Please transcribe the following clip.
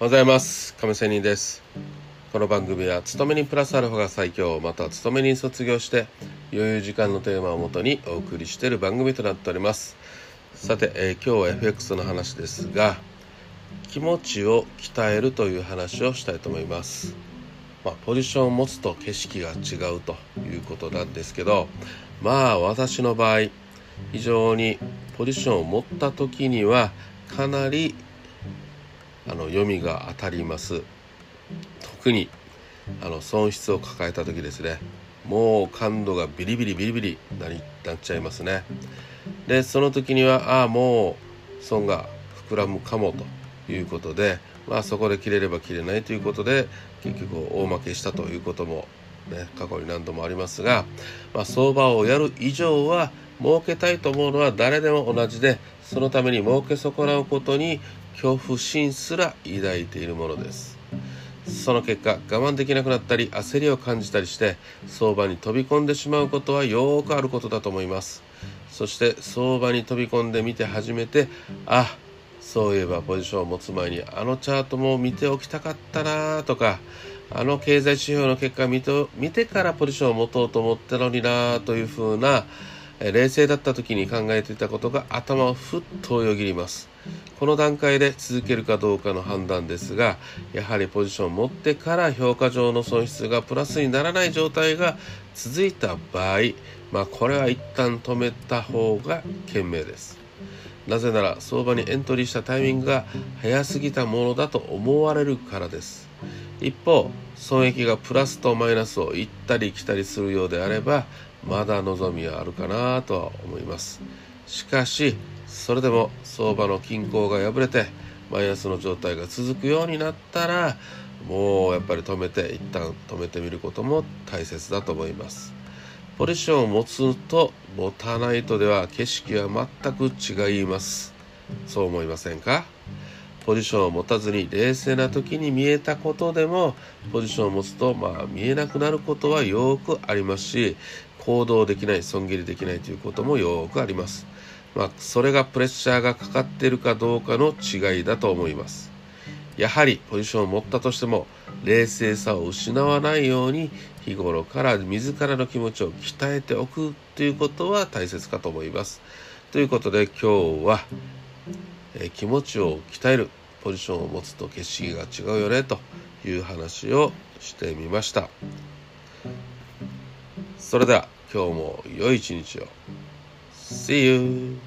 おはようございます。亀仙人です。この番組は勤めにプラスアルファが最強または勤めに卒業して余裕時間のテーマをもとにお送りしている番組となっております。さて、えー、今日は FX の話ですが気持ちを鍛えるという話をしたいと思います。まあ、ポジションを持つと景色が違うということなんですけどまあ私の場合非常にポジションを持った時にはかなりあの読みが当たります。特にあの損失を抱えた時ですね。もう感度がビリビリビリビリなりなっちゃいますね。でその時にはああもう損が膨らむかもということでまあそこで切れれば切れないということで結局大負けしたということもね過去に何度もありますが、まあ、相場をやる以上は儲けたいと思うのは誰でも同じでそのために儲け損なうことに恐怖心すら抱いているものです。その結果我慢できなくなったり焦りを感じたりして相場に飛び込んでしまうことはよくあることだと思います。そして相場に飛び込んでみて初めてあそういえばポジションを持つ前にあのチャートも見ておきたかったなとかあの経済指標の結果見て見てからポジションを持とうと思ったのになというふうな冷静だった時に考えていたことが頭をふっとよぎります。この段階で続けるかどうかの判断ですがやはりポジションを持ってから評価上の損失がプラスにならない状態が続いた場合、まあ、これは一旦止めた方が賢明です。なぜなら相場にエントリーしたタイミングが早すぎたものだと思われるからです。一方損益がプラスとマイナスを行ったり来たりするようであればまだ望みはあるかなとは思います。しかしそれでも相場の均衡が破れてマイナスの状態が続くようになったらもうやっぱり止めて一旦止めてみることも大切だと思います。ポジションを持つと持たないとでは景色は全く違います。そう思いませんか？ポジションを持たずに冷静な時に見えたことでもポジションを持つとまあ見えなくなることはよくありますし行動できない損切りできないということもよくあります。まあ、それがプレッシャーがかかっているかどうかの違いだと思います。やはりポジションを持ったとしても冷静さを失わないように日頃から自らの気持ちを鍛えておくということは大切かと思います。ということで今日は、え気持ちを鍛えるポジションを持つと景色が違うよねという話をしてみました。それでは今日も良い一日を。See you!